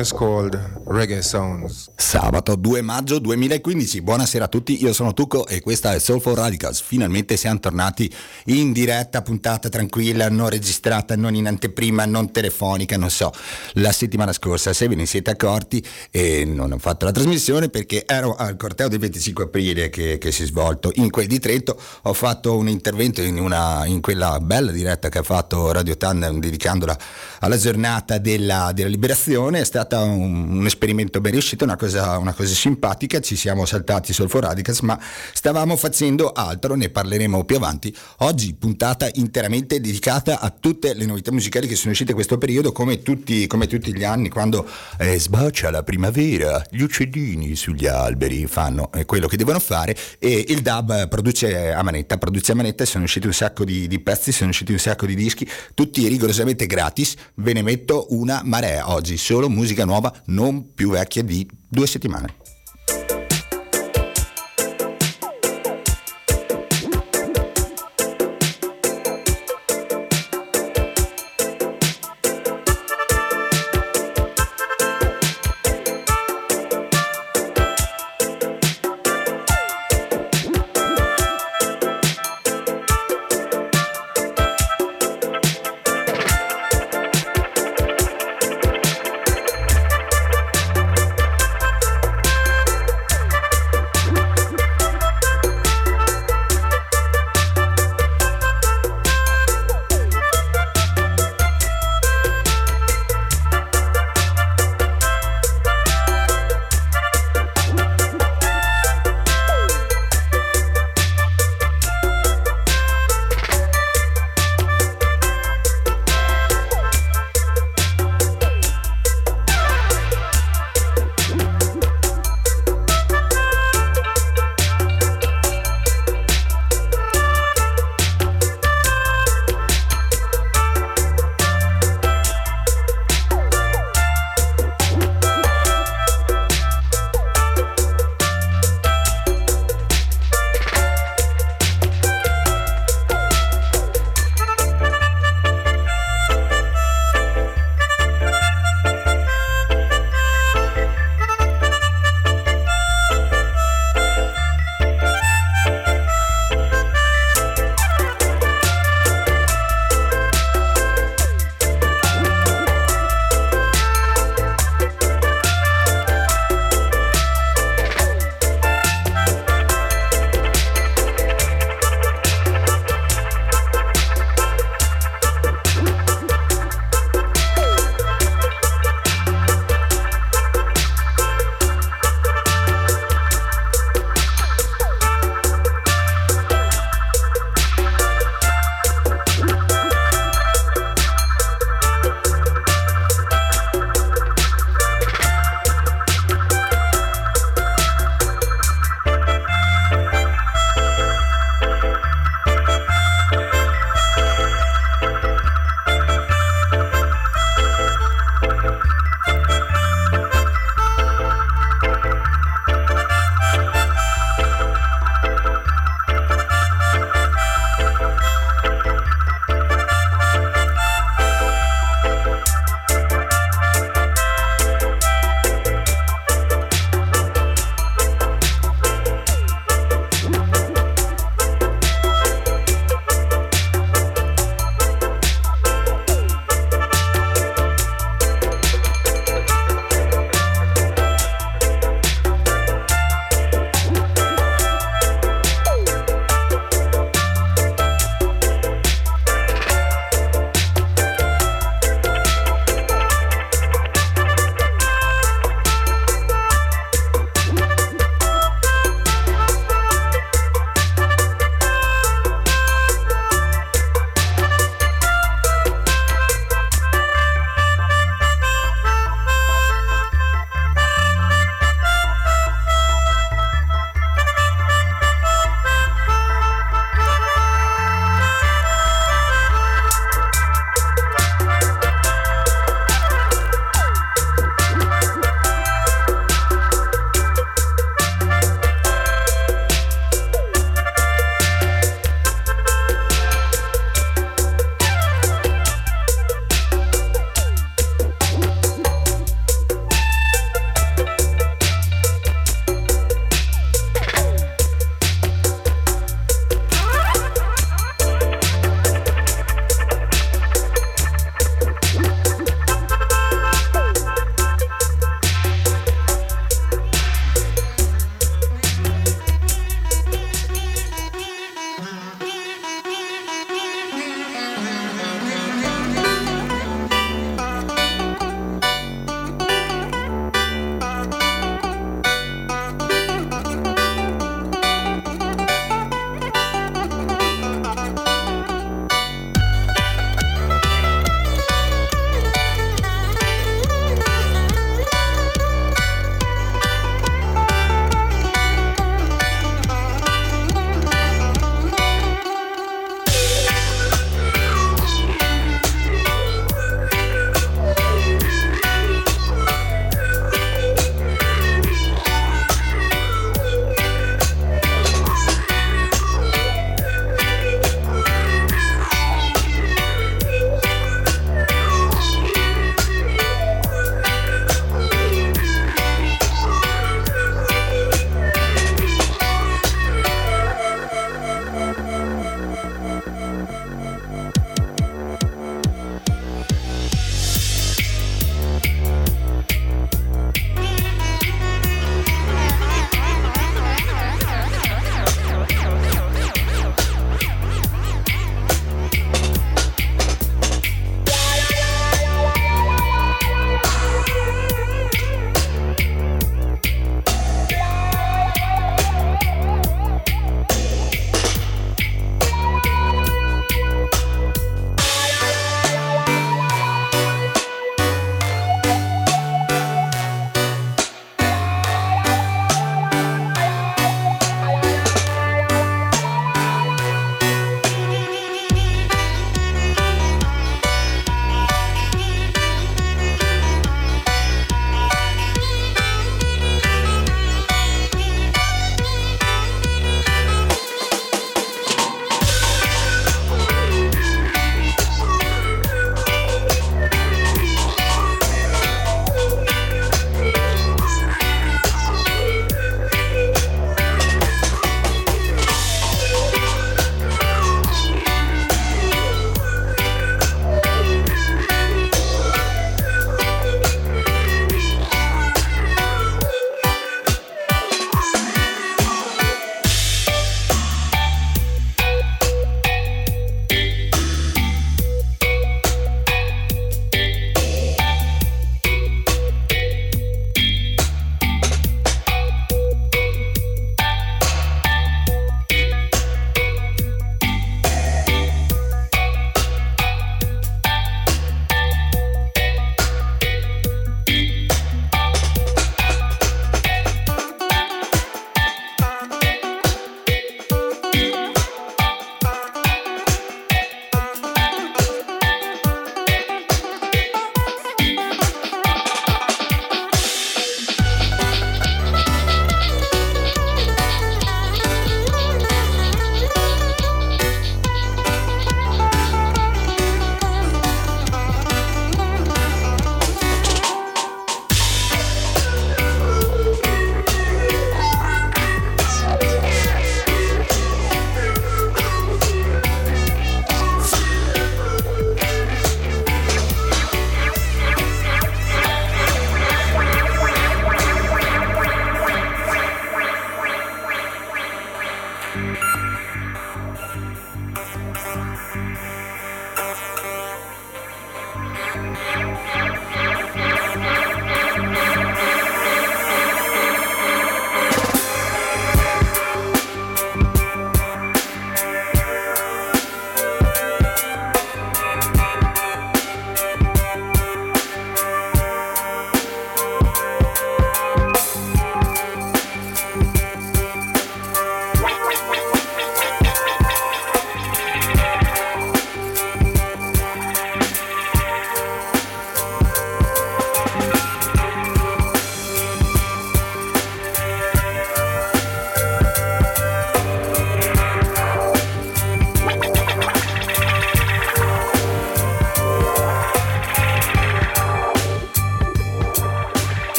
Is called Reggae Sounds. Sabato 2 maggio 2015, buonasera a tutti, io sono Tucco e questa è Soulful Radicals. Finalmente siamo tornati in diretta, puntata tranquilla, non registrata, non in anteprima, non telefonica, non so. La settimana scorsa, se ve ne siete accorti, e non ho fatto la trasmissione perché ero al corteo del 25 aprile che, che si è svolto in quel di Trento, ho fatto un intervento in, una, in quella bella diretta che ha fatto Radio Tandem dedicandola alla giornata della, della liberazione stata un, un, esperimento ben riuscito, una cosa, una cosa simpatica, ci siamo saltati sul Foradicas, ma stavamo facendo altro, ne parleremo più avanti. Oggi puntata interamente dedicata a tutte le novità musicali che sono uscite in questo periodo, come tutti, come tutti gli anni, quando eh, sboccia la primavera, gli uccellini sugli alberi fanno eh, quello che devono fare e il dub produce a manetta, produce a manetta, sono usciti un sacco di, di pezzi, sono usciti un sacco di dischi, tutti rigorosamente gratis, ve ne metto una marea oggi, solo musica musica nuova non più vecchia di due settimane.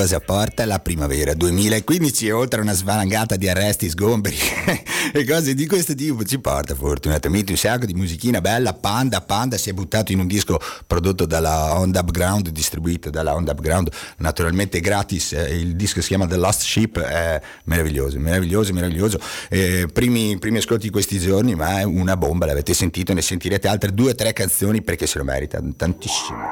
Cosa porta la primavera 2015 e oltre a una svalangata di arresti, sgomberi e cose di questo tipo ci porta fortunatamente un sacco di musichina bella, Panda, Panda si è buttato in un disco prodotto dalla Onda Upground, distribuito dalla Onda Upground, naturalmente gratis, eh, il disco si chiama The Lost Ship, è meraviglioso, meraviglioso, meraviglioso, eh, primi, primi ascolti di questi giorni ma è una bomba, l'avete sentito, ne sentirete altre due o tre canzoni perché se lo merita tantissimo.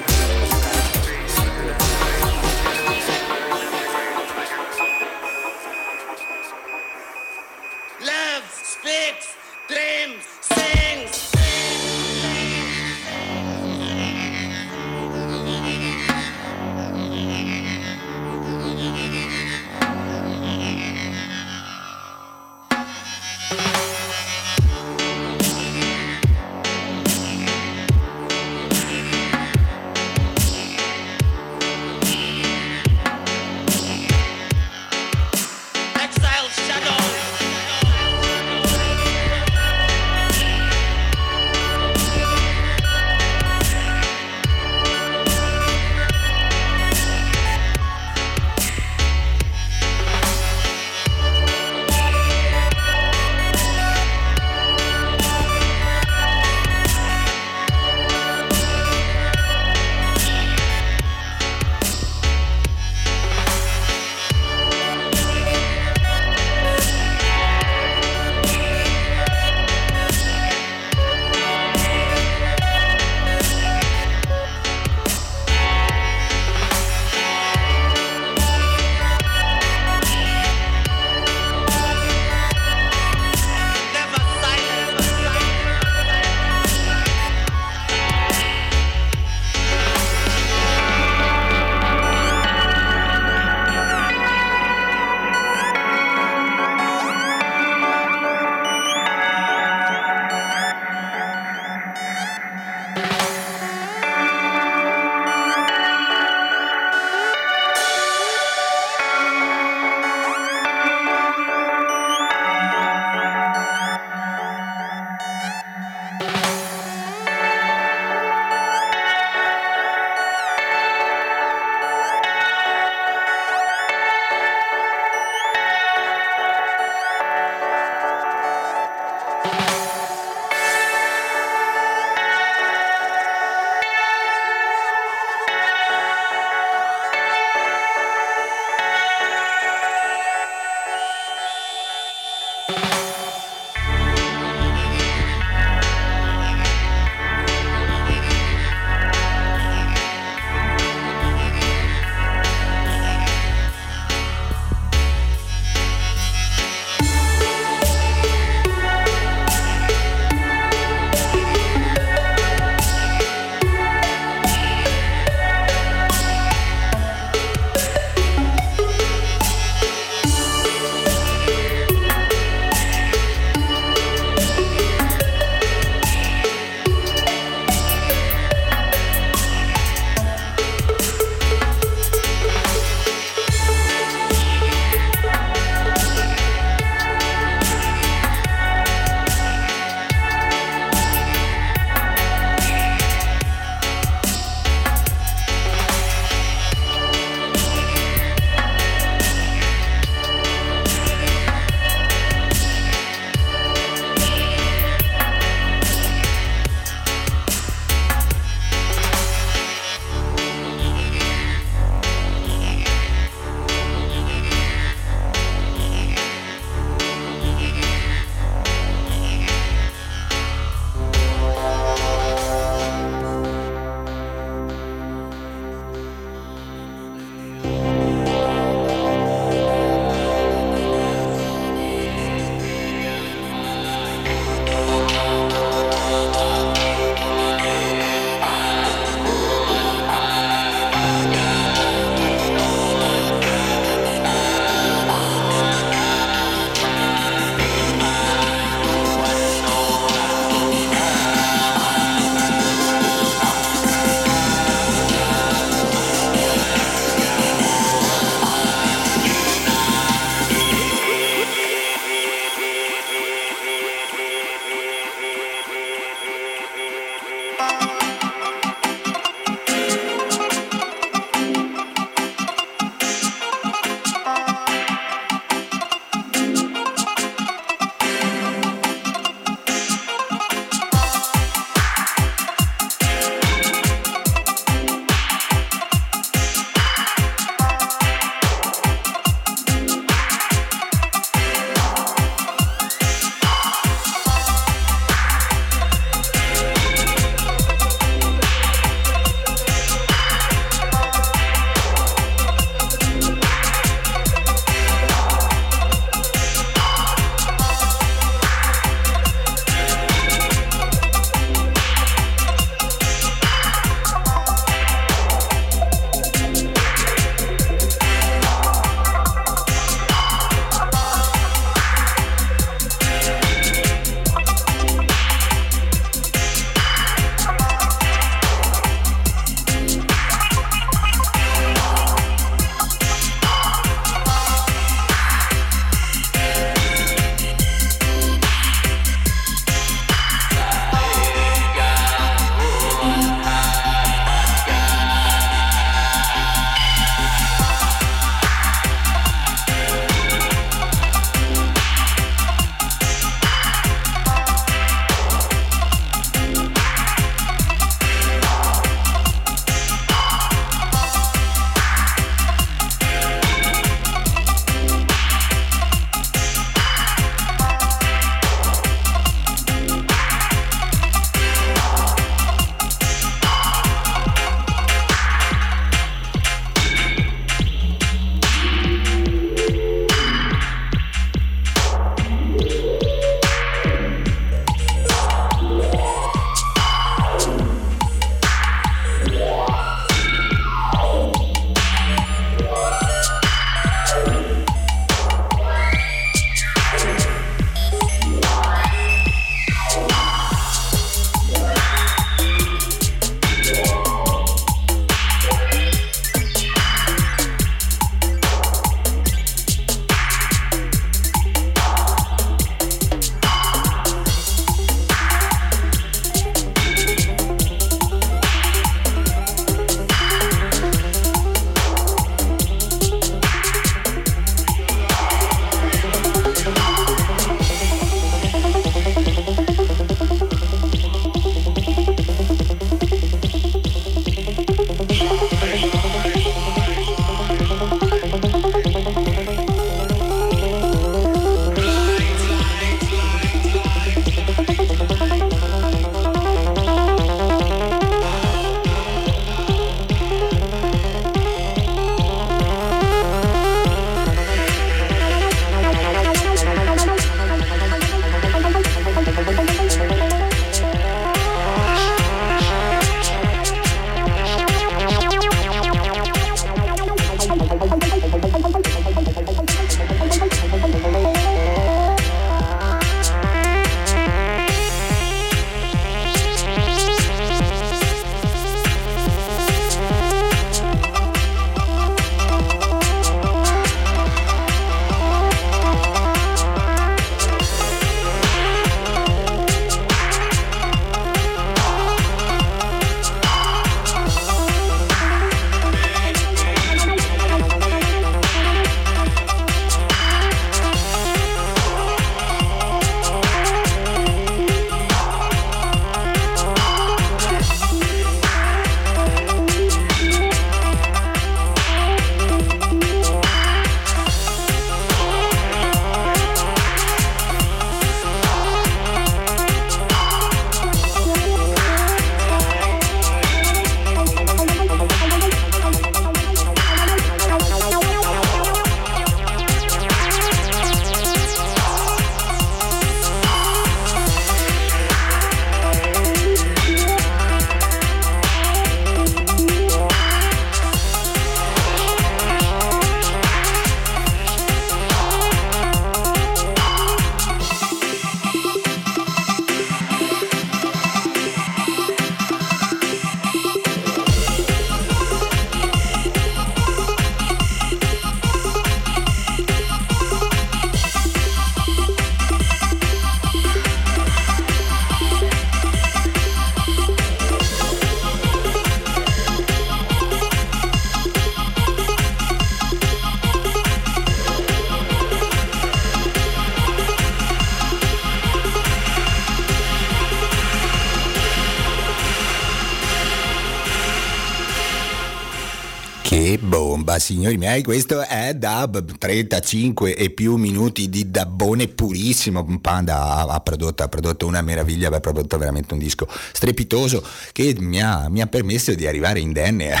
Signori miei. Questo è Dub 35 e più minuti di dabbone purissimo. Panda ha, prodotto, ha prodotto, una meraviglia, ha prodotto veramente un disco strepitoso che mi ha, mi ha permesso di arrivare indenne a,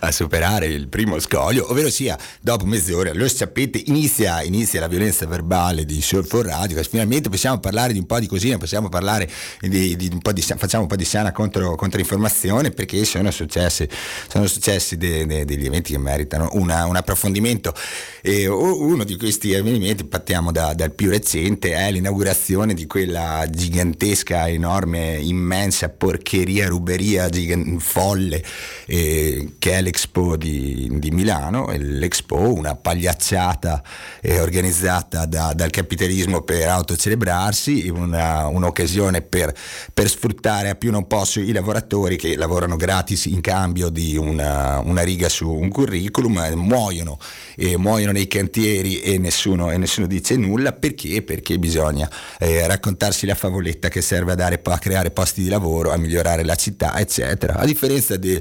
a, superare il primo scoglio, ovvero sia dopo mezz'ora. Lo sapete, inizia, inizia la violenza verbale di Surf Radio. Finalmente possiamo parlare di un po' di cosina, possiamo parlare di, di un po' di facciamo un po' di sana contro, informazione perché sono successi, sono successi de, de, degli eventi che meritano una, un approfondimento. E uno di questi avvenimenti, partiamo da, dal più recente, è l'inaugurazione di quella gigantesca, enorme, immensa porcheria, ruberia gigant- folle eh, che è l'Expo di, di, Milano. L'Expo, una pagliacciata eh, organizzata da, dal capitalismo per autocelebrarsi, una, un'occasione per, per, sfruttare a più non posso i lavoratori che lavorano gratis in cambio di una, una riga su un curriculum, eh, muoiono, eh, muoiono nei cantieri e nessuno, e nessuno, dice nulla perché? Perché bisogna eh, raccontarsi la favoletta che serve a, dare, a creare posti di lavoro, a migliorare la città, eccetera. A differenza di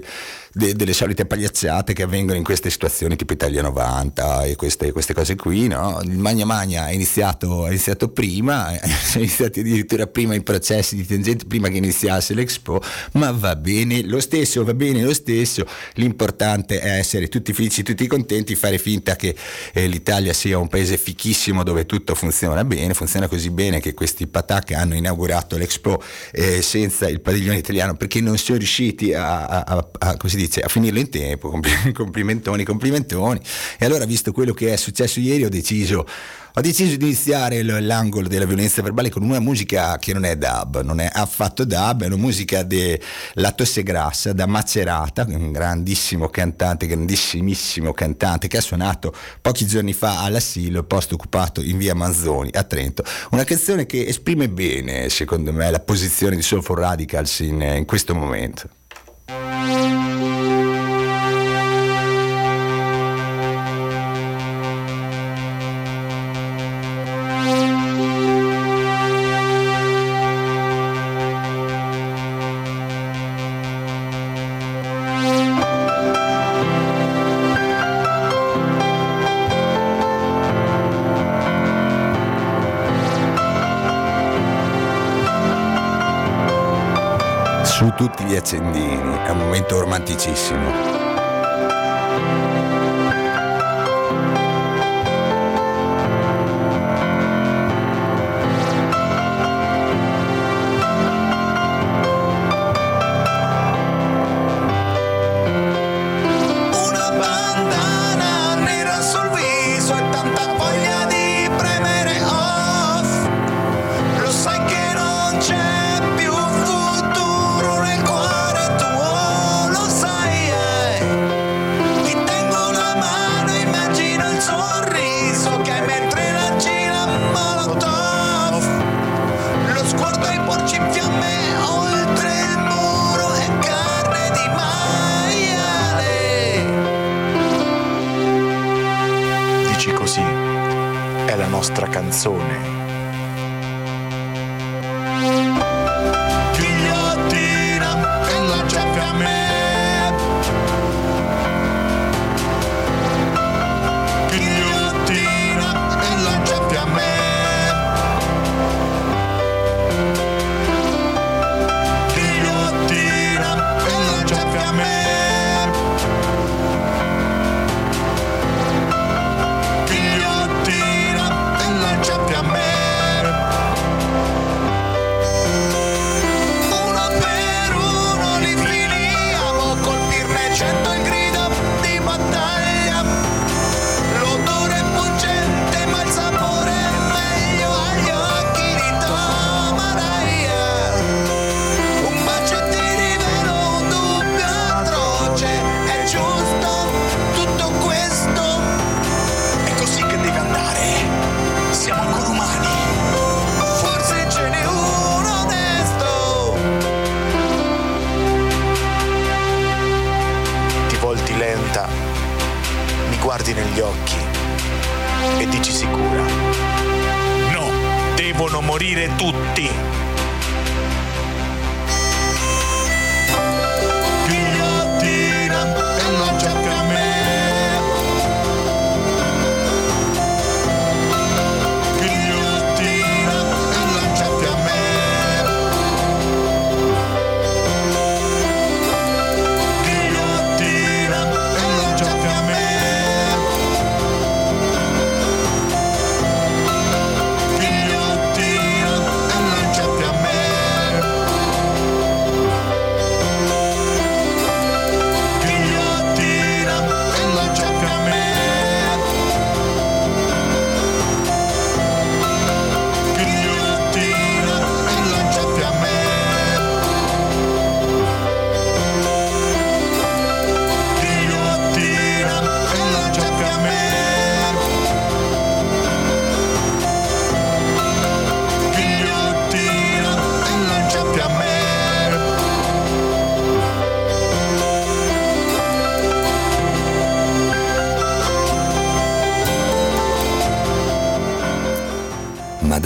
de, delle solite pagliacciate che avvengono in queste situazioni tipo Italia 90 e queste, queste cose qui, no? Il Magna Magna è iniziato, è iniziato prima, sono iniziati addirittura prima i processi di tangente prima che iniziasse l'Expo, ma va bene lo stesso, va bene lo stesso, l'importante è essere tutti felici, tutti contenti, fare finta che eh, l'Italia sia un paese fichissimo dove tutto funziona bene, funziona così bene che questi patacche hanno inaugurato l'Expo eh, senza il padiglione italiano perché non sono riusciti a, a, a, a così dice a finirlo in tempo, complimentoni, complimentoni. E allora, visto quello che è successo ieri, ho deciso, ho deciso di iniziare l'angolo della violenza verbale con una musica che non è dub, non è affatto dub, è una musica della Tosse Grassa da Macerata, un grandissimo cantante, grandissimissimo cantante che ha suonato pochi giorni fa all'asilo, posto occupato in via Manzoni a Trento. Una canzone che esprime bene, secondo me, la posizione di Soulful Radicals in, in questo momento. canzone.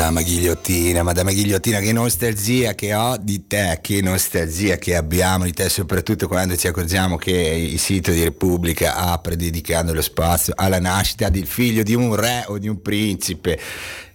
Madama Ghigliottina, Madama Ghigliottina, che nostalgia che ho di te, che nostalgia che abbiamo di te, soprattutto quando ci accorgiamo che il sito di Repubblica apre dedicando lo spazio alla nascita del figlio di un re o di un principe.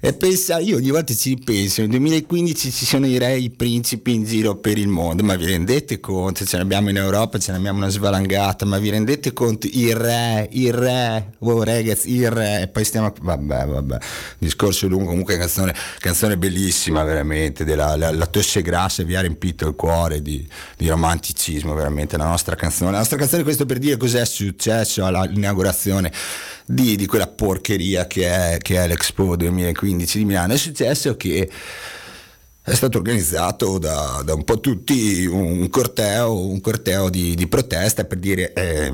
E pensa, io ogni volta ci penso, nel 2015 ci sono i re i principi in giro per il mondo, ma vi rendete conto? Ce l'abbiamo in Europa, ce l'abbiamo una svalangata, ma vi rendete conto? Il re, il re, oh ragazzi, il re, e poi stiamo, vabbè, vabbè, discorso lungo, comunque canzone, canzone bellissima veramente, della, la, la tosse grassa vi ha riempito il cuore di, di, romanticismo, veramente, la nostra canzone. La nostra canzone, questo per dire cos'è successo all'inaugurazione di, di quella porcheria che è, che è l'Expo 2015 di Milano. È successo che è stato organizzato da, da, un po' tutti un corteo, un corteo di, di, protesta per dire eh,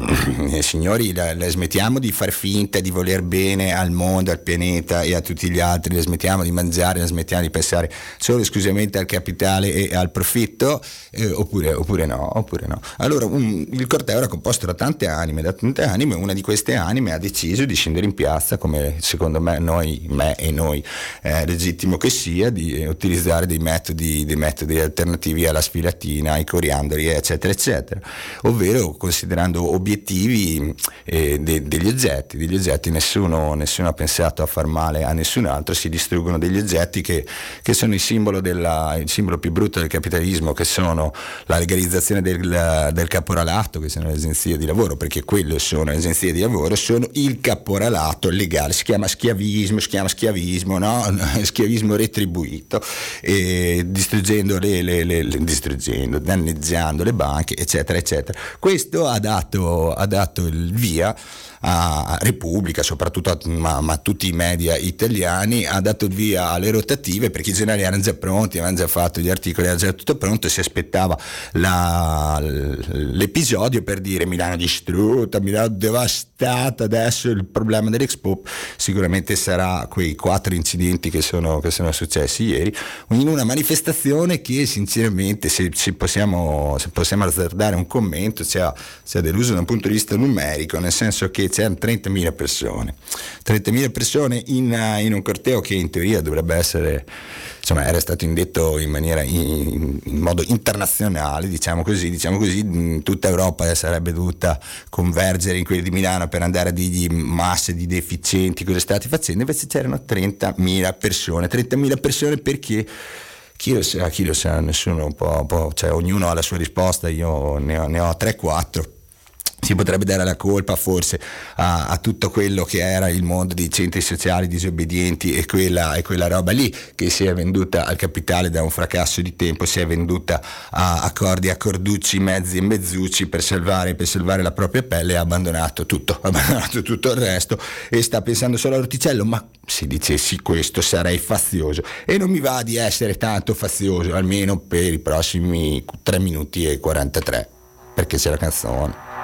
signori la, la, smettiamo di far finta di voler bene al mondo, al pianeta e a tutti gli altri, la smettiamo di mangiare, la smettiamo di pensare solo esclusivamente al capitale e al profitto eh, oppure, oppure, no, oppure, no, Allora un, il corteo era composto da tante anime, da tante anime, una di queste anime ha deciso di scendere in piazza come secondo me noi, me e noi è legittimo che sia, di utilizzare dei metodi, dei metodi alternativi alla sfilatina, ai coriandoli, eccetera, eccetera, ovvero considerando obiettivi eh, de, degli oggetti, degli oggetti nessuno, nessuno, ha pensato a far male a nessun altro, si distruggono degli oggetti che, che sono il simbolo, della, il simbolo, più brutto del capitalismo, che sono la legalizzazione del, del caporalato, che sono le agenzie di lavoro, perché quelle sono le agenzie di lavoro, sono il caporalato legale, si chiama schiavismo, si chiama schiavismo, no? schiavismo retribuito. E, distruggendo, le, le, le, distruggendo, danneggiando le banche, eccetera, eccetera. Questo ha dato, ha dato il via a Repubblica, soprattutto a, ma, ma, tutti i media italiani, ha dato via alle rotative perché i giornali erano già pronti, avevano già fatto gli articoli, era già tutto pronto, si aspettava la, l'episodio per dire Milano distrutta, Milano devastata, adesso il problema dell'Expo sicuramente sarà quei quattro incidenti che sono, che sono successi ieri, in una manifestazione che sinceramente se, se, possiamo, se possiamo azzardare un commento ci ha deluso da un punto di vista numerico, nel senso che c'erano 30.000 persone. 30.000 persone in, in, un corteo che in teoria dovrebbe essere, insomma, era stato indetto in maniera in, in modo internazionale, diciamo così, diciamo così, tutta Europa sarebbe dovuta convergere in quelli di Milano per andare a dirgli masse di deficienti, cosa state facendo, invece c'erano 30.000 persone. 30.000 persone perché chi lo sa, chi lo sa, nessuno può, può cioè ognuno ha la sua risposta, io ne ho, ne ho 3-4 si potrebbe dare la colpa forse a, a, tutto quello che era il mondo dei centri sociali disobbedienti e quella, e quella, roba lì che si è venduta al capitale da un fracasso di tempo, si è venduta a accordi, accorducci, mezzi e mezzucci per salvare, per salvare la propria pelle e ha abbandonato tutto, ha abbandonato tutto il resto e sta pensando solo all'orticello, ma se dicessi questo sarei fazioso e non mi va di essere tanto fazioso, almeno per i prossimi 3 minuti e 43, perché c'è la canzone.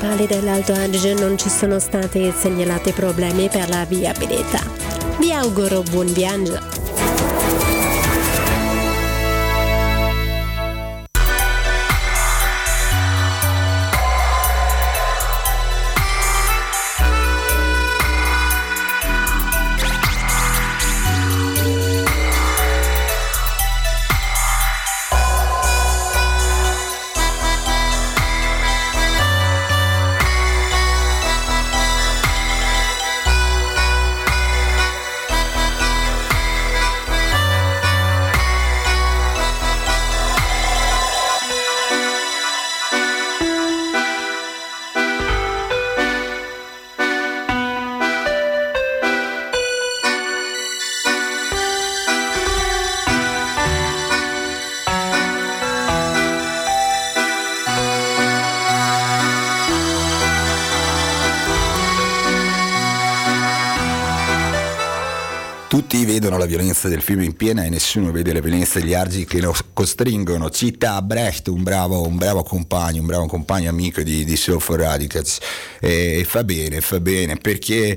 vie principali dell'Alto Adige non ci sono stati segnalati problemi per la via Bedeta. Vi auguro buon viaggio. Violenza del film in piena e nessuno vede la violenza degli argini che lo costringono. Cita Brecht, un bravo, un bravo compagno, un bravo compagno amico di, di for Radicals. E fa bene, fa bene, perché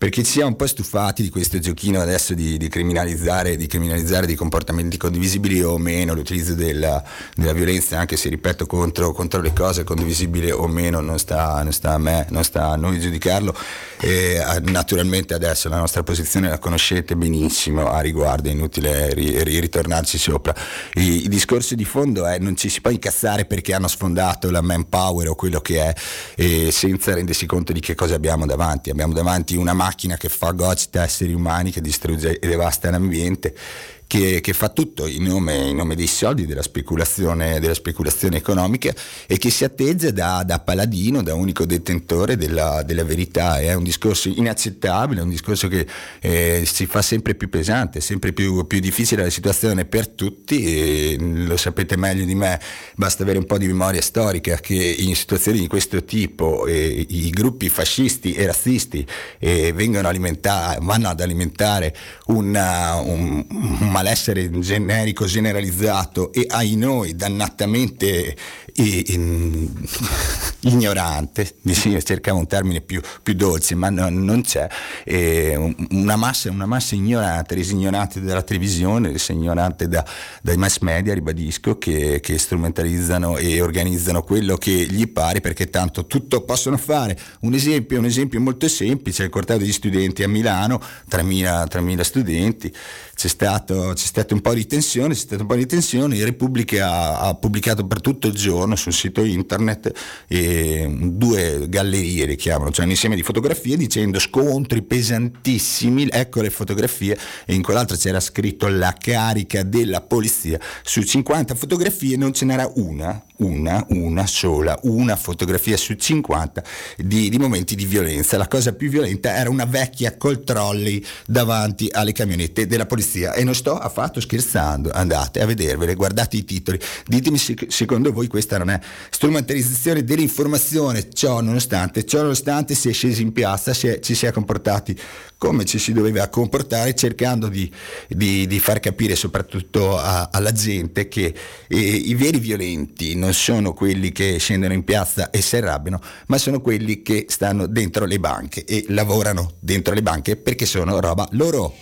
perché ci siamo un po' stufati di questo giochino adesso di, di, criminalizzare, di criminalizzare dei comportamenti condivisibili o meno, l'utilizzo della, della violenza, anche se ripeto contro, contro, le cose, condivisibile o meno, non sta, non sta, a me, non sta a noi giudicarlo. E, naturalmente adesso la nostra posizione la conoscete benissimo a riguardo, è inutile ri, ri, ritornarci sopra. I, I, discorsi di fondo è non ci si può incazzare perché hanno sfondato la manpower o quello che è, senza rendersi conto di che cosa abbiamo davanti. Abbiamo davanti una macchina macchina che fa gocita esseri umani, che distrugge e devasta l'ambiente che, che fa tutto in nome, in nome, dei soldi, della speculazione, della speculazione economica e che si atteggia da, da paladino, da unico detentore della, della, verità. È un discorso inaccettabile, è un discorso che eh, si fa sempre più pesante, sempre più, più, difficile la situazione per tutti lo sapete meglio di me, basta avere un po' di memoria storica che in situazioni di questo tipo eh, i gruppi fascisti e razzisti eh, vengono vanno ad alimentare una, un, un malessere generico, generalizzato e ai noi dannatamente e, e, ignorante, cercavo un termine più, più dolce, ma no, non c'è, e una, massa, una massa ignorante, resa ignorante dalla televisione, resa ignorante da, dai mass media, ribadisco, che, che, strumentalizzano e organizzano quello che gli pare perché tanto tutto possono fare. Un esempio, un esempio molto semplice, il corteo degli studenti a Milano, 3.000, 3.000 studenti, c'è stato, c'è stato, un po' di tensione, c'è stato un po' di tensione, Repubblica ha, ha pubblicato per tutto il giorno sul sito internet eh, due gallerie, le chiamano, cioè un insieme di fotografie dicendo scontri pesantissimi, ecco le fotografie e in quell'altra c'era scritto la carica della polizia, su 50 fotografie non ce n'era una, una, una sola, una fotografia su 50 di, di momenti di violenza, la cosa più violenta era una vecchia col trolley davanti alle camionette della polizia polizia e non sto affatto scherzando, andate a vedervele, guardate i titoli, ditemi se secondo voi questa non è strumentalizzazione dell'informazione, ciò nonostante, ciò nonostante si è scesi in piazza, si è, ci si è comportati come ci si doveva comportare cercando di, di, di far capire soprattutto a, alla gente che eh, i veri violenti non sono quelli che scendono in piazza e si arrabbiano, ma sono quelli che stanno dentro le banche e lavorano dentro le banche perché sono roba loro.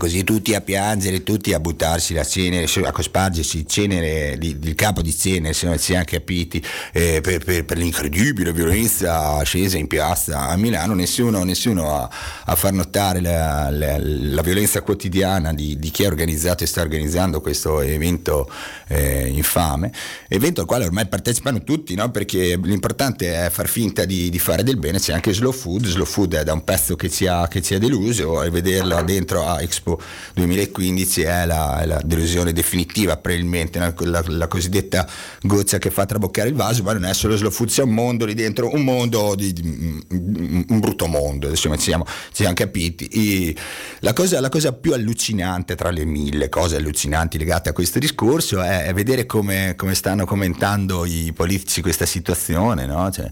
Così tutti a piangere, tutti a buttarsi la cenere, a cospargersi cenere, il capo di cenere, se non si è capiti, eh, per, per, per, l'incredibile violenza scesa in piazza a Milano, nessuno, nessuno a, a, far notare la, la, la violenza quotidiana di, di, chi ha organizzato e sta organizzando questo evento eh, infame, evento al quale ormai partecipano tutti, no? perché l'importante è far finta di, di, fare del bene, c'è anche Slow Food, Slow Food è da un pezzo che ci ha, che ci ha deluso e vederlo dentro a Expo 2015 è la, la delusione definitiva probabilmente, la, la, cosiddetta goccia che fa traboccare il vaso, ma non è solo Slow Food, c'è un mondo lì dentro, un mondo, di, di, un brutto mondo, insomma ci siamo, siamo capiti. La cosa, la cosa, più allucinante tra le mille cose allucinanti legate a questo discorso è, vedere come, come, stanno commentando i politici questa situazione, no? cioè,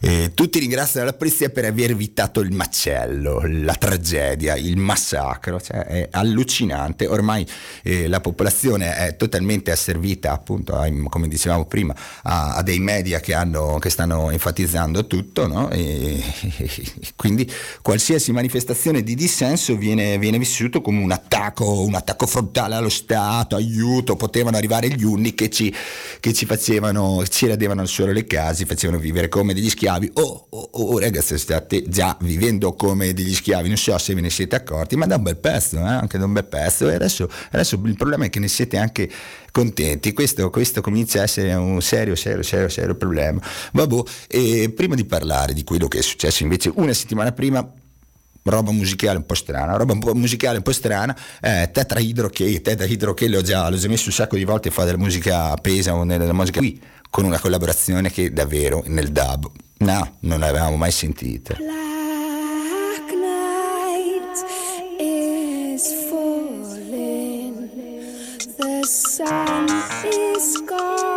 eh, tutti ringraziano la polizia per aver evitato il macello, la tragedia, il massacro, cioè, è allucinante, ormai eh, la popolazione è totalmente asservita appunto, a, come dicevamo prima, a, a dei media che, hanno, che, stanno enfatizzando tutto no? e, e, quindi qualsiasi manifestazione di dissenso viene, viene vissuto come un attacco, un attacco frontale allo Stato, aiuto, potevano arrivare gli uni che ci, che ci facevano, ci radevano al suolo le case, facevano vivere come degli schiavi, oh, oh, oh ragazzi state già vivendo come degli schiavi, non so se ve ne siete accorti, ma da un bel pezzo, eh? anche da un bel pezzo e adesso, adesso il problema è che ne siete anche contenti. Questo, questo, comincia a essere un serio, serio, serio, serio problema. Vabbè, e prima di parlare di quello che è successo invece una settimana prima, roba musicale un po' strana, roba musicale un po' strana, eh, Tetra Hydro che Tetra Hydro che l'ho già, l'ho già messo un sacco di volte a fare della musica pesa o nella musica qui, con una collaborazione che davvero nel dub, no, non l'avevamo mai sentita. Black night is falling, the sun is gone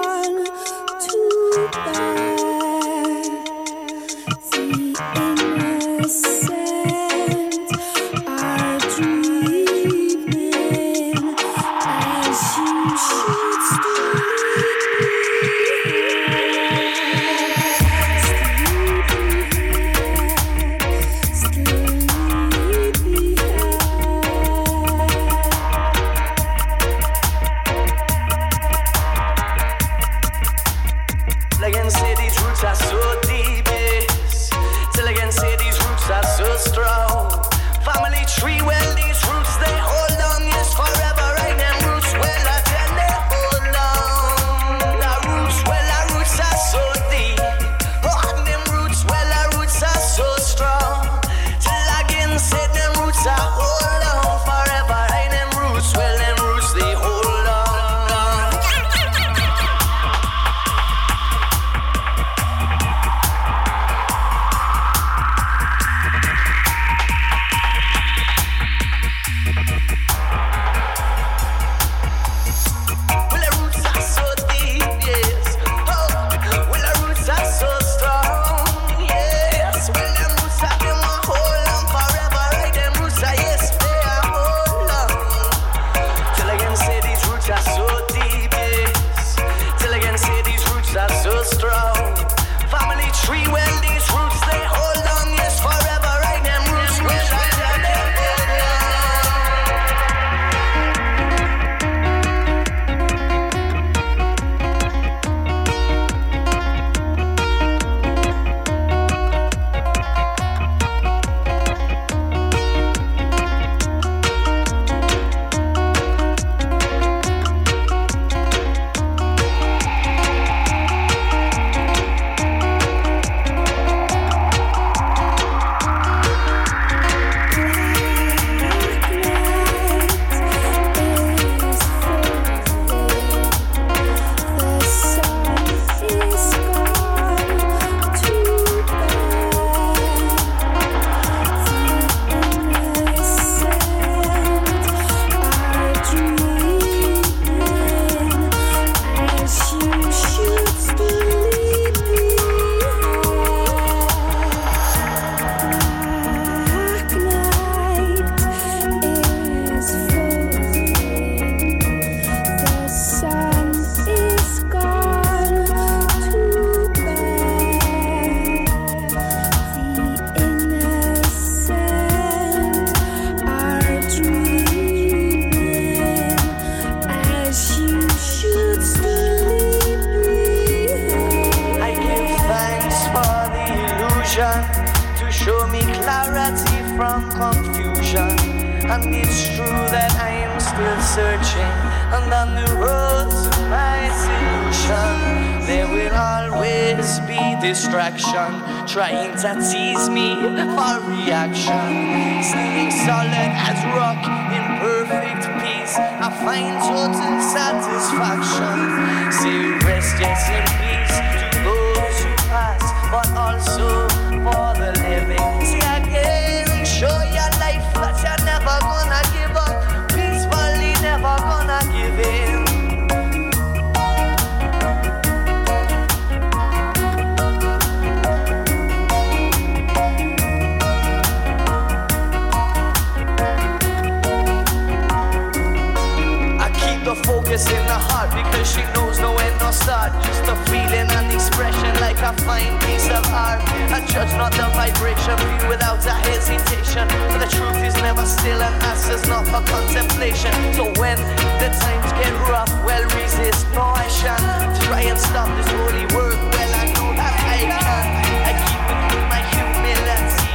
judge not the vibration, view without a hesitation. For the truth is never still and answers not for contemplation. So when the times get rough, well resist no action. Try and stop this holy work. Well I know that I can. I keep within my humility.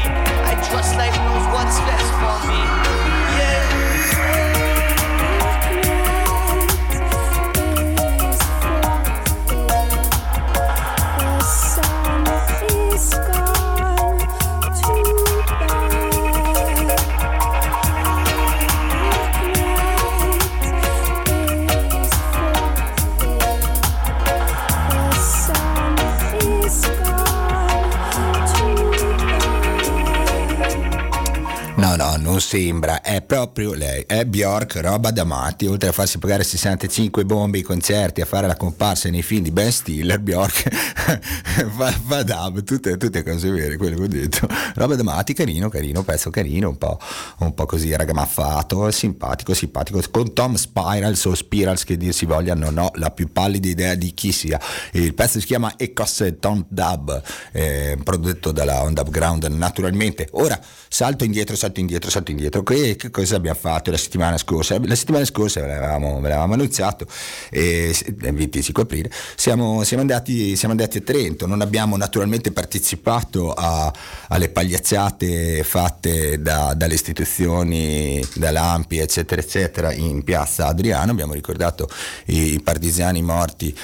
I trust life knows what's best for me. Non sembra, è proprio lei, è Bjork, roba da matti, oltre a farsi pagare 65 bombe ai concerti, a fare la comparsa nei film di Ben Stiller, Bjork fa, fa dub, tutte, tutte cose vere, quello che ho detto, roba da matti, carino, carino, pezzo carino, un po', un po' così ragamaffato, simpatico, simpatico, con Tom Spirals o Spirals che dir si voglia, non ho la più pallida idea di chi sia, il pezzo si chiama Ecos Tom Dub, eh, prodotto dalla On Dub Ground naturalmente, ora salto indietro, salto indietro, salto indietro. Che, che cosa abbiamo fatto la settimana scorsa? La settimana scorsa ve l'avevamo, ve l'avevamo annunciato, eh, il 25 aprile, siamo, siamo, andati, siamo andati a Trento, non abbiamo naturalmente partecipato a, alle pagliacciate fatte da, dalle istituzioni, dall'Ampi, eccetera, eccetera, in piazza Adriano, abbiamo ricordato i partigiani morti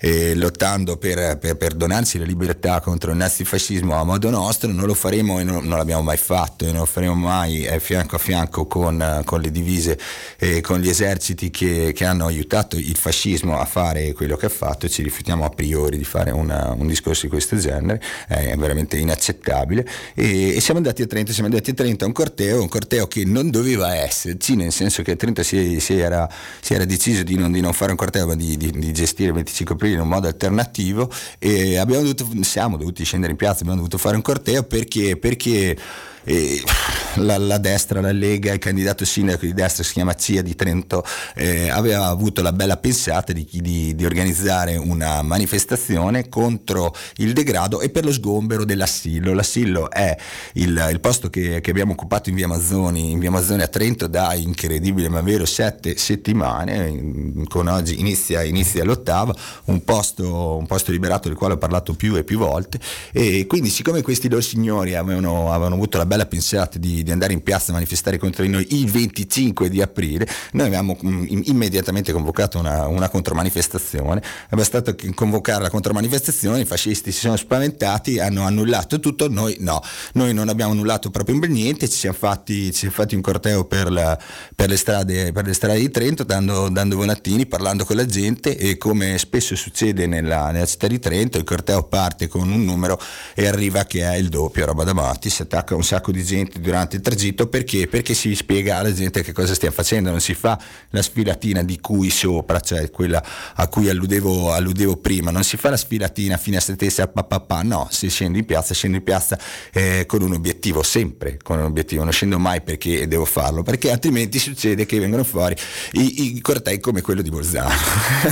eh, lottando per, per, per, donarsi la libertà contro il nazifascismo a modo nostro, non lo faremo e non, non l'abbiamo mai fatto e non lo faremo mai eh, fianco a fianco con, con le divise e con gli eserciti che, che, hanno aiutato il fascismo a fare quello che ha fatto. Ci rifiutiamo a priori di fare una, un discorso di questo genere, è veramente inaccettabile. E, e, siamo andati a Trento, siamo andati a Trento a un corteo, un corteo che non doveva esserci, nel senso che a Trento si, si, era, si era, deciso di non, di non, fare un corteo ma di, di, di gestire il 25 aprile in un modo alternativo e dovuto, siamo dovuti scendere in piazza, abbiamo dovuto fare un corteo perché, perché eh, la, la, destra, la Lega, il candidato sindaco di destra si chiama Cia di Trento, eh, aveva avuto la bella pensata di, di, di, organizzare una manifestazione contro il degrado e per lo sgombero dell'assillo. L'assillo è il, il posto che, che, abbiamo occupato in via Mazzoni, in via Mazzoni a Trento da incredibile ma vero sette settimane, con oggi inizia, inizia l'ottava, un posto, un posto liberato del quale ho parlato più e più volte e quindi siccome questi loro signori avevano, avevano avuto la bella pensata di, di, andare in piazza a manifestare contro di noi il 25 di aprile, noi abbiamo mh, immediatamente convocato una, una contromanifestazione, è bastato convocare la contromanifestazione, i fascisti si sono spaventati, hanno annullato tutto, noi no, noi non abbiamo annullato proprio niente, ci siamo fatti, ci siamo fatti un corteo per, la, per, le strade, per, le strade, di Trento, dando, dando volantini, parlando con la gente e come spesso succede nella, nella città di Trento, il corteo parte con un numero e arriva che è il doppio, roba da matti, si attacca un sacco di gente durante il tragitto perché? Perché si spiega alla gente che cosa stiamo facendo, non si fa la sfilatina di cui sopra, cioè quella a cui alludevo, alludevo prima, non si fa la sfilatina fino a se stessa papà, no, si scende in piazza, scendo in piazza eh, con un obiettivo, sempre con un obiettivo, non scendo mai perché devo farlo, perché altrimenti succede che vengono fuori i, i cortei come quello di Bolzano,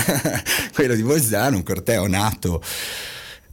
quello di Bolzano, un corteo nato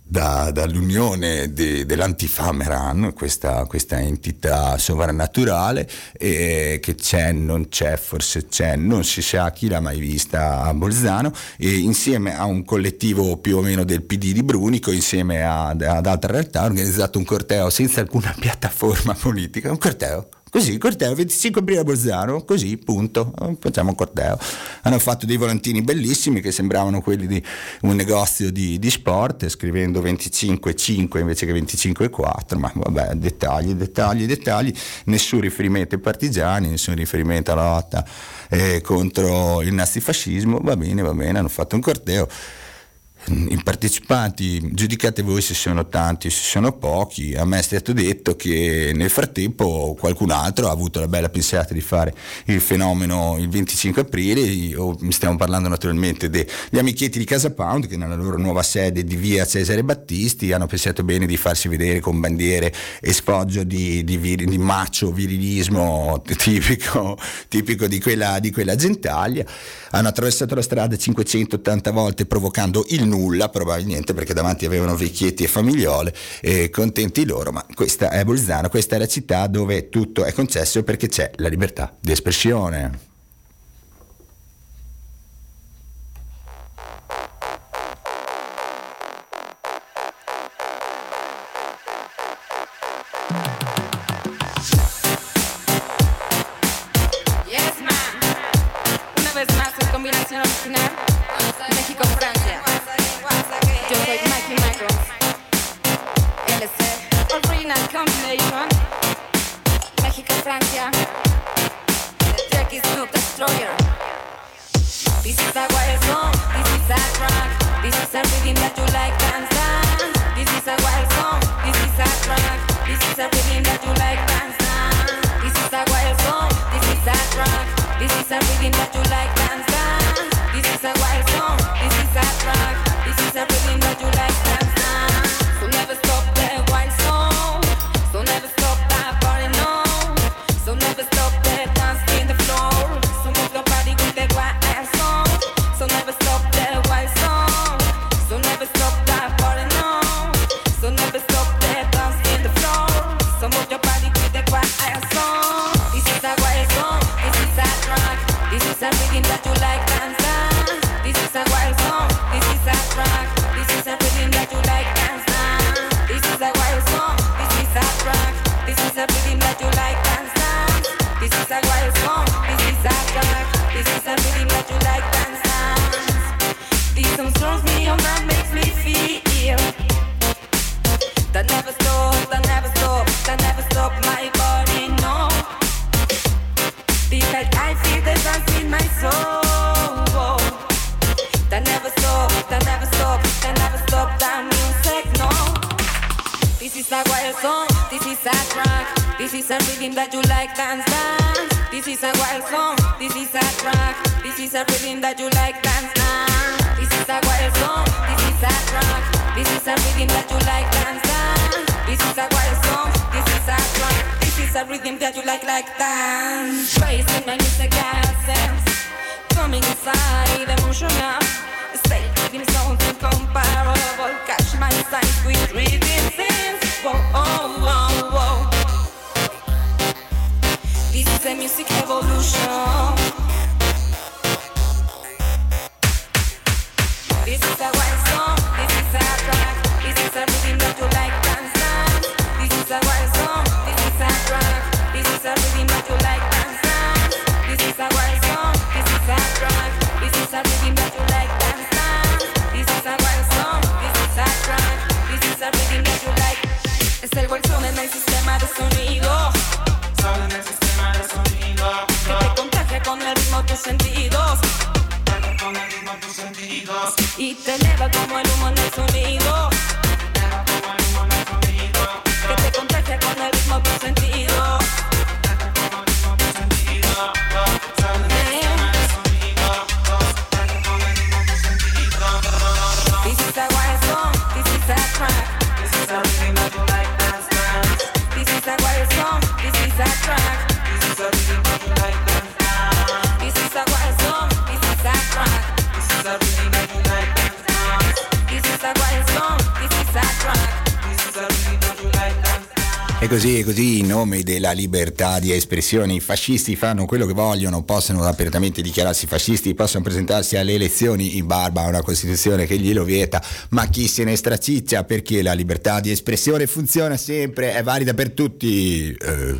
da, dall'unione de, dell'antifameran, questa, questa, entità sovrannaturale, eh, che c'è, non c'è, forse c'è, non si sa chi l'ha mai vista a Bolzano, e insieme a un collettivo più o meno del PD di Brunico, insieme a, ad altre realtà, ha organizzato un corteo senza alcuna piattaforma politica, un corteo Così, corteo 25 aprile a Bolzano, così, punto. Facciamo un corteo. Hanno fatto dei volantini bellissimi che sembravano quelli di un negozio di, di sport, scrivendo 25,5 invece che 25,4, ma vabbè, dettagli, dettagli, dettagli. Nessun riferimento ai partigiani, nessun riferimento alla lotta eh, contro il nazifascismo. Va bene, va bene, hanno fatto un corteo i partecipanti, giudicate voi se sono tanti o se sono pochi, a me è stato detto che nel frattempo qualcun altro ha avuto la bella pensata di fare il fenomeno il 25 aprile, stiamo parlando naturalmente degli amichetti di Casa Pound che nella loro nuova sede di via Cesare Battisti hanno pensato bene di farsi vedere con bandiere e sfoggio di, di, vir, di macio virilismo tipico, tipico di, quella, di quella gentaglia, hanno attraversato la strada 580 volte provocando il nulla probabilmente perché davanti avevano vecchietti e famigliole e contenti loro, ma questa è Bolzano, questa è la città dove tutto è concesso perché c'è la libertà di espressione. Francia. Is Snoop Destroyer. This is a wild song, this is a track. This is a rhythm that you like dance on. This is a wild song, this is a track. This is a rhythm that you like dance on. This is a wild song, this is a track. This is a rhythm that you like dance on. This is a song, this is a track. This is a rhythm that a rhythm that you like dance now. This is a wild song. This is a track. This is a rhythm that you like dance now. This is a wild song. This is a track. This is a rhythm that you like like dance. Tracing my music accents. Coming inside emotional. Stay giving something comparable. Catch my sight with rhythm sense. Whoa, oh, whoa, whoa. This is a music evolution. Così, così in nome della libertà di espressione i fascisti fanno quello che vogliono, possono apertamente dichiararsi fascisti, possono presentarsi alle elezioni in barba a una Costituzione che glielo vieta, ma chi se ne straciccia perché la libertà di espressione funziona sempre, è valida per tutti. Eh.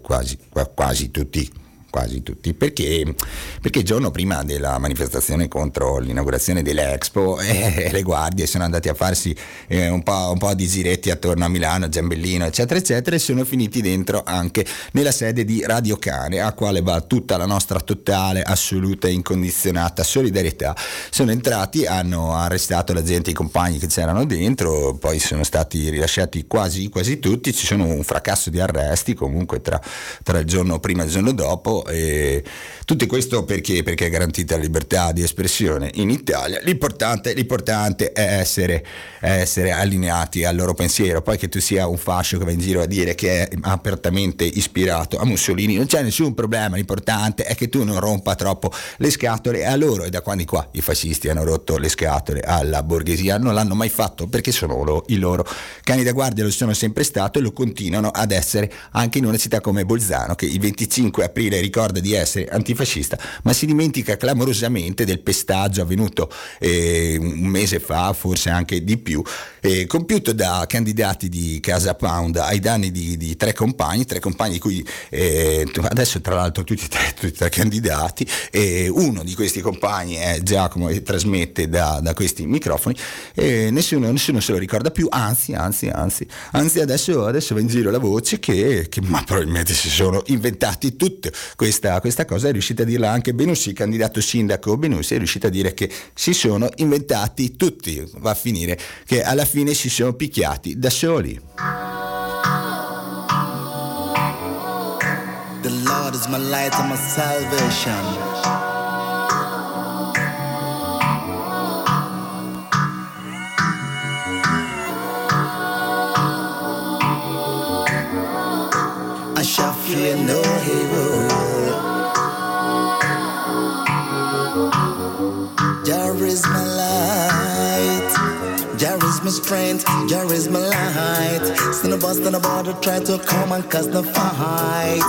quasi, quasi tutti quasi tutti, perché, perché, il giorno prima della manifestazione contro l'inaugurazione dell'Expo eh, le guardie sono andate a farsi eh, un, po', un, po', di giretti attorno a Milano, Giambellino, eccetera, eccetera, e sono finiti dentro anche nella sede di Radio Cane, a quale va tutta la nostra totale, assoluta e incondizionata solidarietà. Sono entrati, hanno arrestato la gente, i compagni che c'erano dentro, poi sono stati rilasciati quasi, quasi tutti, ci sono un fracasso di arresti comunque tra, tra il giorno prima e il giorno dopo e tutto questo perché? Perché è garantita la libertà di espressione in Italia. L'importante, l'importante è, essere, è, essere, allineati al loro pensiero. Poi che tu sia un fascio che va in giro a dire che è apertamente ispirato a Mussolini, non c'è nessun problema. L'importante è che tu non rompa troppo le scatole a loro. E da quando qua i fascisti hanno rotto le scatole alla borghesia, non l'hanno mai fatto perché sono loro, i loro cani da guardia, lo sono sempre stato e lo continuano ad essere anche in una città come Bolzano, che il 25 aprile ricorda di essere antifascista, ma si dimentica clamorosamente del pestaggio avvenuto eh, un mese fa, forse anche di più, eh, compiuto da candidati di Casa Pound ai danni di, di tre compagni, tre compagni di cui eh, adesso tra l'altro tutti e tre, tutti tre candidati, uno di questi compagni è Giacomo e trasmette da, da questi microfoni, nessuno, nessuno, se lo ricorda più, anzi, anzi, anzi, anzi adesso, adesso va in giro la voce che, che ma probabilmente si sono inventati tutte questa, questa cosa, è riuscita a dirla anche Benussi, candidato sindaco Benussi, è riuscito a dire che si sono inventati tutti, va a finire che alla fine si sono picchiati da soli. The Lord is my light and my salvation. I shall fear no evil. Jar is my light. Jar is my strength. Jar is my light. Stand about, stand about to try to come and cause the fight.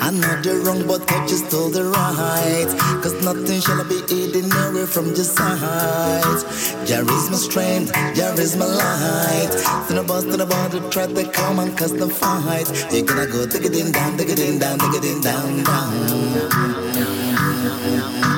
I know the wrong, but I just told the right. Cause nothing shall be hidden away from your sight. Jar is my strength. Jar is my light. Stand about, stand about to try to come and cause the fight. You're gonna go dig it in down, dig it in down, dig it in down, down. Dilla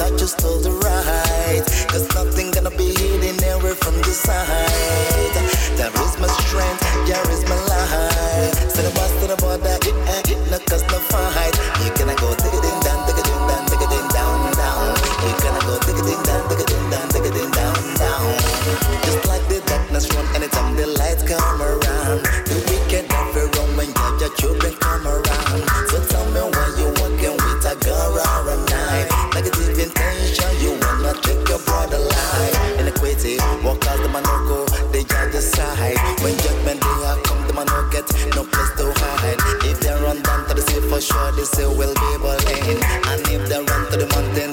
I the wrong, just told the right. Cause nothing gonna be hidden away from your side. There is my strength, there is my light. To the bust and the border, it ain't no cause no fight. You gonna go dig it in down, dig it in down, dig it in down, down. You gonna go dig it in down, dig it in down, dig it in down, down. Just like the darkness run anytime the lights come around. The wicked a run when your children come around. Sure, the sea will be burning. And if they run to the mountain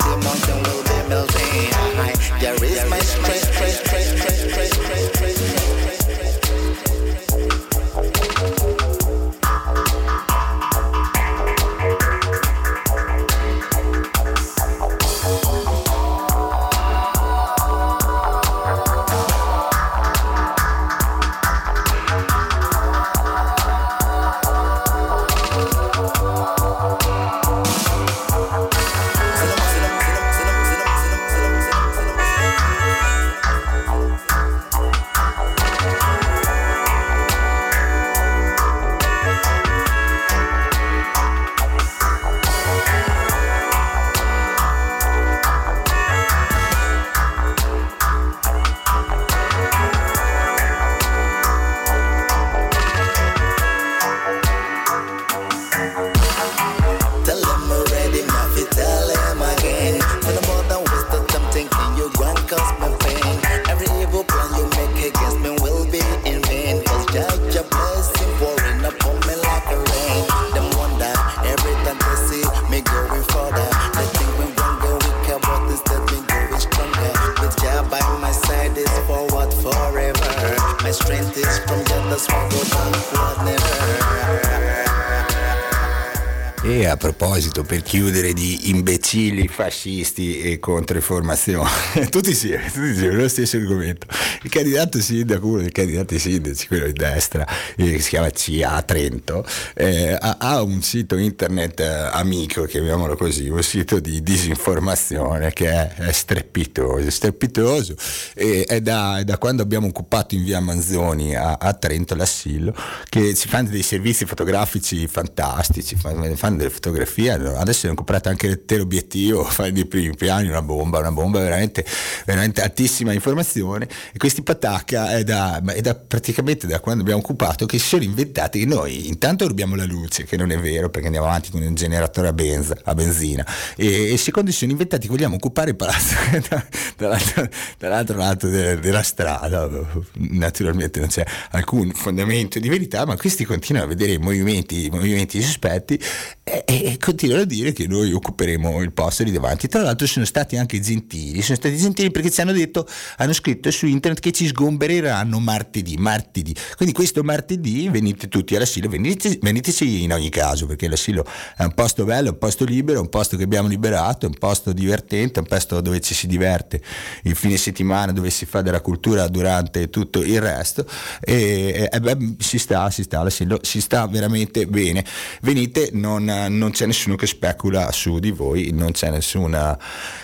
proposito, per chiudere di imbecilli, fascisti e controinformazione, tutti insieme, tutti insieme, lo stesso argomento. Il candidato sindaco, uno dei candidati sindaci, quello di destra, eh, che si chiama CA Trento, eh, ha, ha, un sito internet eh, amico, chiamiamolo così, un sito di disinformazione che è, è strepitoso, strepitoso. E è da, è da, quando abbiamo occupato in via Manzoni a, a Trento l'assillo che si fanno dei servizi fotografici fantastici, fanno, fanno delle fotografie, adesso hanno comprato anche il teleobiettivo, fai dei primi piani, una bomba, una bomba veramente, veramente altissima informazione e questi patacca è da, è da, praticamente da quando abbiamo occupato che si sono inventati noi intanto rubiamo la luce, che non è vero perché andiamo avanti con un generatore a, benza, a benzina e, e secondo si sono inventati vogliamo occupare il palazzo dall'altro, dall'altro lato della, della strada, naturalmente non c'è alcun fondamento di verità, ma questi continuano a vedere i movimenti, i movimenti sospetti e, e, continuano a dire che noi occuperemo il posto lì davanti. Tra l'altro sono stati anche gentili, sono stati gentili perché ci hanno detto, hanno scritto su internet che ci sgombereranno martedì, martedì. Quindi questo martedì venite tutti all'asilo, venite, veniteci in ogni caso perché l'asilo è un posto bello, un posto libero, un posto che abbiamo liberato, un posto divertente, un posto dove ci si diverte il fine settimana, dove si fa della cultura durante tutto il resto e, e beh, si sta, si sta all'asilo, si sta veramente bene. Venite, non non c'è nessuno che specula su di voi, non c'è nessuna,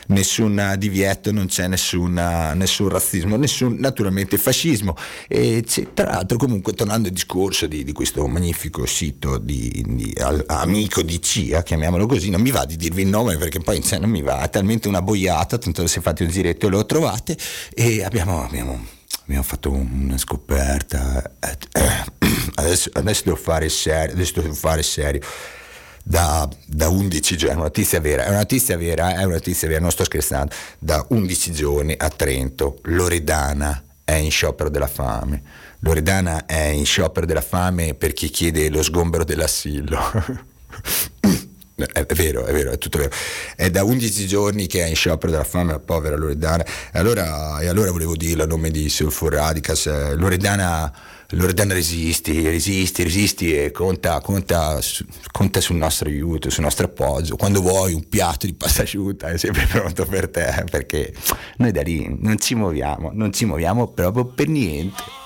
nessun divieto, non c'è nessuna, nessun razzismo, nessun naturalmente fascismo. E tra l'altro comunque tornando al discorso di, di questo magnifico sito di, di al, amico di CIA, chiamiamolo così, non mi va di dirvi il nome perché poi cioè, non mi va, è talmente una boiata, tanto se fate un giretto lo trovate e abbiamo, abbiamo abbiamo fatto una scoperta. Eh, adesso, adesso, devo fare serio, adesso devo fare serio da, da 11 giorni, è una notizia vera, è una notizia vera, è una notizia vera, non sto scherzando, da 11 giorni a Trento Loredana è in sciopero della fame. Loredana è in sciopero della fame perché chiede lo sgombero dell'assillo. È vero, è vero, è tutto vero. È da 11 giorni che è in sciopero della fame la povera Loredana. E allora, e allora volevo dirlo a nome di Sulfur Radicas, eh, Loredana Loredana resisti, resisti, resisti e conta, conta, conta, sul nostro aiuto, sul nostro appoggio. Quando vuoi un piatto di pasta asciutta è sempre pronto per te, perché noi da lì non ci muoviamo, non ci muoviamo proprio per niente.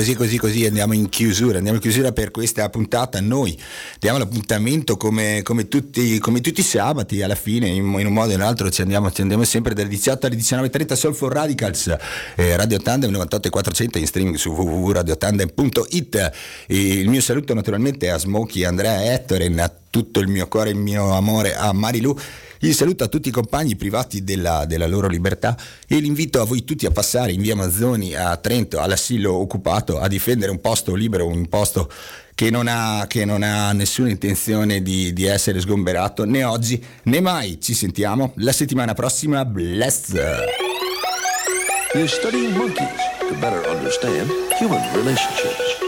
Così, così, così andiamo in chiusura. Andiamo in chiusura per questa puntata. Noi diamo l'appuntamento come, come, tutti, come tutti, i sabati. Alla fine, in, in un modo o in un altro, ci andiamo, ci andiamo sempre dalle 18 alle 19.30. Soul for Radicals, eh, Radio Tandem 98400 in streaming su www.radiotandem.it. il mio saluto naturalmente a Smokey, Andrea Ettoren, a tutto il mio cuore il mio amore a Marilu. Il saluto a tutti i compagni privati della, della, loro libertà e l'invito a voi tutti a passare in via Mazzoni a Trento, all'asilo occupato, a difendere un posto libero, un posto che non ha, che non ha nessuna intenzione di, di, essere sgomberato né oggi né mai. Ci sentiamo la settimana prossima. Bless! You're studying monkeys to better understand human relationships.